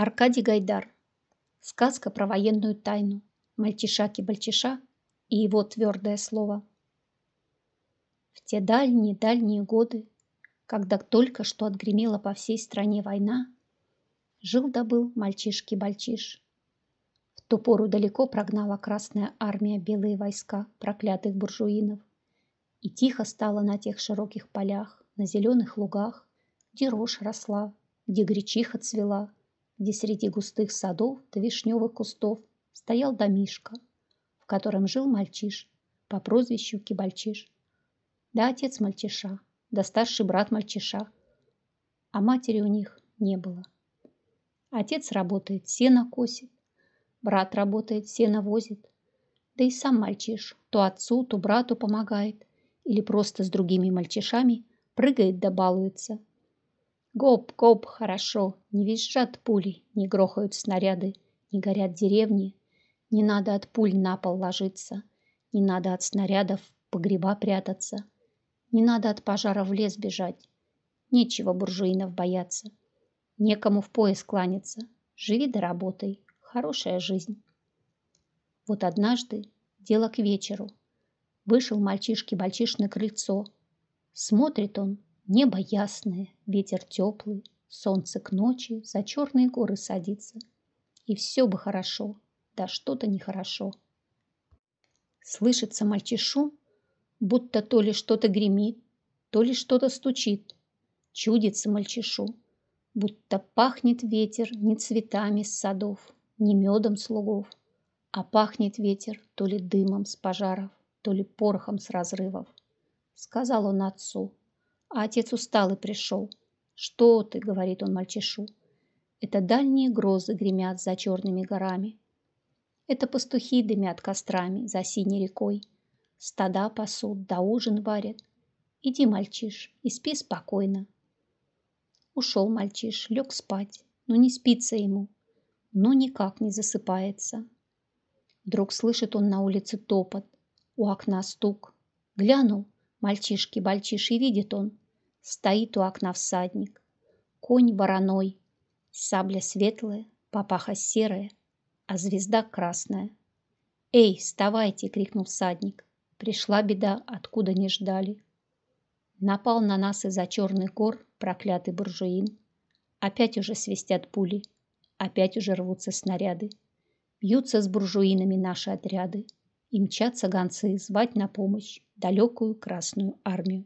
Аркадий Гайдар. Сказка про военную тайну. Мальчиша-кибальчиша и его твердое слово. В те дальние-дальние годы, когда только что отгремела по всей стране война, жил-добыл мальчишки-бальчиш. В ту пору далеко прогнала Красная Армия белые войска проклятых буржуинов, и тихо стало на тех широких полях, на зеленых лугах, где рожь росла, где гречиха цвела, где среди густых садов до вишневых кустов стоял домишка, в котором жил мальчиш по прозвищу Кибальчиш. Да отец мальчиша, да старший брат мальчиша, а матери у них не было. Отец работает, сено косит, брат работает, сено возит, да и сам мальчиш то отцу, то брату помогает или просто с другими мальчишами прыгает да балуется – Гоп-гоп, хорошо, не визжат пули, не грохают снаряды, не горят деревни. Не надо от пуль на пол ложиться, не надо от снарядов в погреба прятаться, не надо от пожара в лес бежать. Нечего буржуинов бояться, некому в пояс кланяться. Живи да работай, хорошая жизнь. Вот однажды, дело к вечеру, вышел мальчишки-бальчиш на крыльцо. Смотрит он, Небо ясное, ветер теплый, солнце к ночи за черные горы садится. И все бы хорошо, да что-то нехорошо. Слышится мальчишу, будто то ли что-то гремит, то ли что-то стучит. Чудится мальчишу, будто пахнет ветер не цветами с садов, не медом слугов, а пахнет ветер то ли дымом с пожаров, то ли порохом с разрывов. Сказал он отцу, а отец устал и пришел. «Что ты?» — говорит он мальчишу. «Это дальние грозы гремят за черными горами. Это пастухи дымят кострами за синей рекой. Стада пасут, да ужин варят. Иди, мальчиш, и спи спокойно». Ушел мальчиш, лег спать, но не спится ему, но никак не засыпается. Вдруг слышит он на улице топот, у окна стук. Глянул, мальчишки-бальчиш, и видит он, Стоит у окна всадник, конь вороной, сабля светлая, папаха серая, а звезда красная. «Эй, вставайте!» — крикнул всадник. Пришла беда, откуда не ждали. Напал на нас из-за черных гор проклятый буржуин. Опять уже свистят пули, опять уже рвутся снаряды. Бьются с буржуинами наши отряды, и мчатся гонцы звать на помощь далекую Красную Армию.